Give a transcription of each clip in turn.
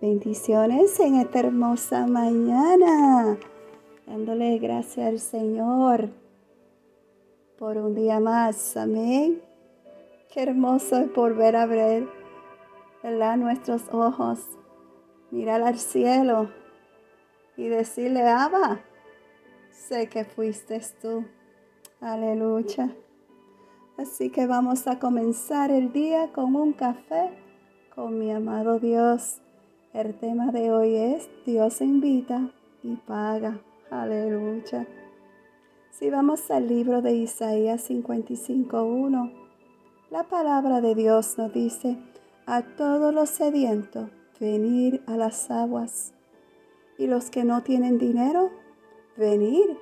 Bendiciones en esta hermosa mañana. Dándole gracias al Señor por un día más. Amén. Qué hermoso es por ver a ver nuestros ojos. Mirar al cielo y decirle, Abba, sé que fuiste tú. Aleluya. Así que vamos a comenzar el día con un café con mi amado Dios. El tema de hoy es Dios invita y paga. Aleluya. Si vamos al libro de Isaías 55.1, la palabra de Dios nos dice, a todos los sedientos, venir a las aguas. Y los que no tienen dinero, venir,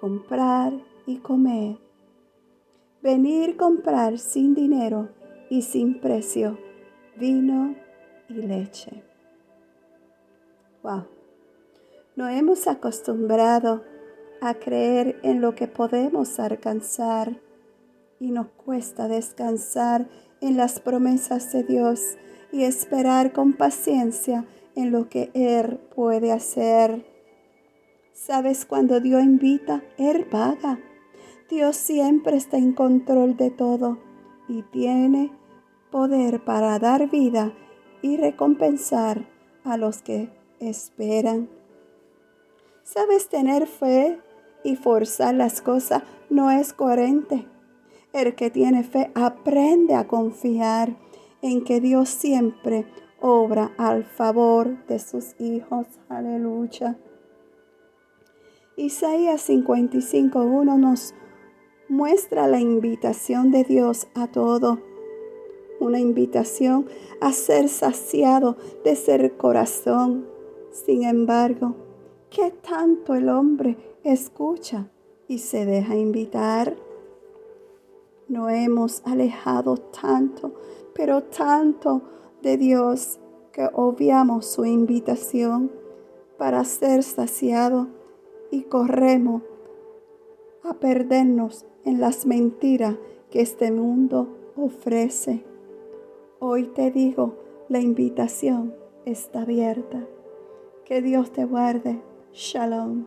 comprar y comer. Venir comprar sin dinero y sin precio vino y leche. Wow. No hemos acostumbrado a creer en lo que podemos alcanzar y nos cuesta descansar en las promesas de Dios y esperar con paciencia en lo que Él puede hacer. ¿Sabes cuando Dios invita? Él paga. Dios siempre está en control de todo y tiene poder para dar vida y recompensar a los que esperan. Sabes, tener fe y forzar las cosas no es coherente. El que tiene fe aprende a confiar en que Dios siempre obra al favor de sus hijos. Aleluya. Isaías 55.1 nos muestra la invitación de Dios a todo una invitación a ser saciado de ser corazón. Sin embargo, ¿qué tanto el hombre escucha y se deja invitar? No hemos alejado tanto, pero tanto de Dios que obviamos su invitación para ser saciado y corremos a perdernos en las mentiras que este mundo ofrece. Hoy te digo, la invitación está abierta. Que Dios te guarde. Shalom.